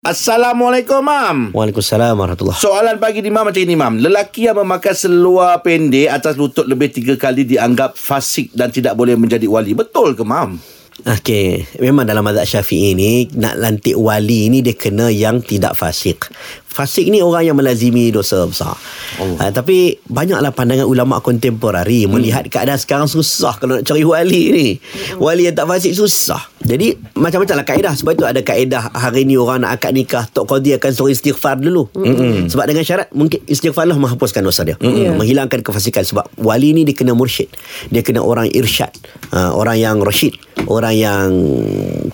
Assalamualaikum, Mam. Waalaikumsalam warahmatullahi Soalan pagi ni, Mam, macam ini, Mam. Lelaki yang memakai seluar pendek atas lutut lebih tiga kali dianggap fasik dan tidak boleh menjadi wali. Betul ke, Mam? Okey, memang dalam mazhab Syafi'i ni nak lantik wali ni dia kena yang tidak fasik. Fasik ni orang yang melazimi dosa besar. Oh. Uh, tapi banyaklah pandangan ulama kontemporari hmm. melihat keadaan sekarang susah kalau nak cari wali ni. Wali yang tak fasik susah. Jadi macam-macam lah kaedah Sebab itu ada kaedah Hari ni orang nak akad nikah Tok Qadhi akan suruh istighfar dulu mm-hmm. Sebab dengan syarat Mungkin istighfar lah menghapuskan dosa dia mm-hmm. Menghilangkan kefasikan Sebab wali ni dia kena mursyid Dia kena orang irsyad uh, Orang yang rasyid Orang yang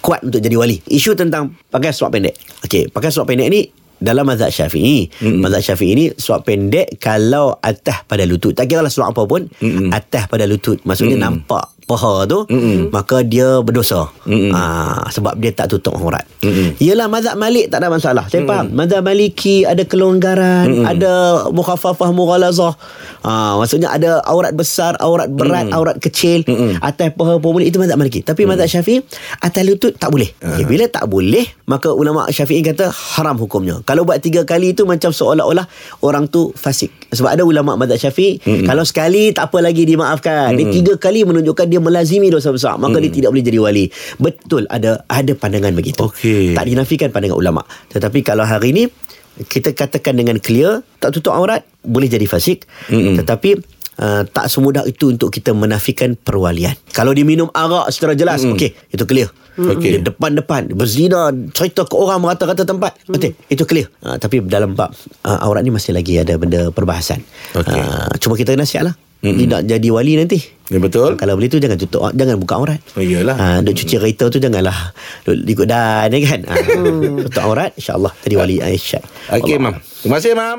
kuat untuk jadi wali Isu tentang pakai suap pendek Okey, pakai suap pendek ni dalam mazhab syafi'i mm-hmm. mazhab syafi'i ni suap pendek kalau atas pada lutut tak kira lah suap apa pun mm-hmm. atas pada lutut maksudnya mm-hmm. nampak paha tu mm-hmm. maka dia berdosa ha, sebab dia tak tutup aurat. Yelah mazhab malik tak ada masalah saya mm-hmm. faham mazhab maliki ada kelonggaran mm-hmm. ada mukhafafah mughalazah ha, maksudnya ada aurat besar aurat berat mm-hmm. aurat kecil mm-hmm. atas paha pun itu mazhab maliki tapi mazhab syafi'i atas lutut tak boleh uh-huh. bila tak boleh maka ulama syafi'i kata haram hukumnya kalau buat tiga kali itu macam seolah-olah orang tu fasik sebab ada ulama mazhab syafi'i mm-hmm. kalau sekali tak apa lagi dimaafkan mm-hmm. dia tiga kali menunjukkan dia dia melazimi dosa besar maka hmm. dia tidak boleh jadi wali betul ada ada pandangan begitu okay. tak dinafikan pandangan ulama tetapi kalau hari ini kita katakan dengan clear tak tutup aurat boleh jadi fasik hmm. tetapi Uh, tak semudah itu untuk kita menafikan perwalian. Kalau dia minum arak secara jelas, hmm. okey, itu clear. Okay. Dia depan-depan berzina, cerita ke orang merata-rata tempat. Hmm. Betul, itu clear. Uh, tapi dalam bab uh, aurat ni masih lagi ada benda perbahasan. Okay. Uh, cuma kita nasihatlah. Mm-hmm. Tidak jadi wali nanti. Ya betul. Kalau boleh tu jangan tutup jangan buka aurat. Oh iyalah. Ha duk cuci kereta tu janganlah duk ikut dan ya kan. Ha, tutup aurat insya-Allah jadi wali Aisyah. Okey mam. Terima kasih mam.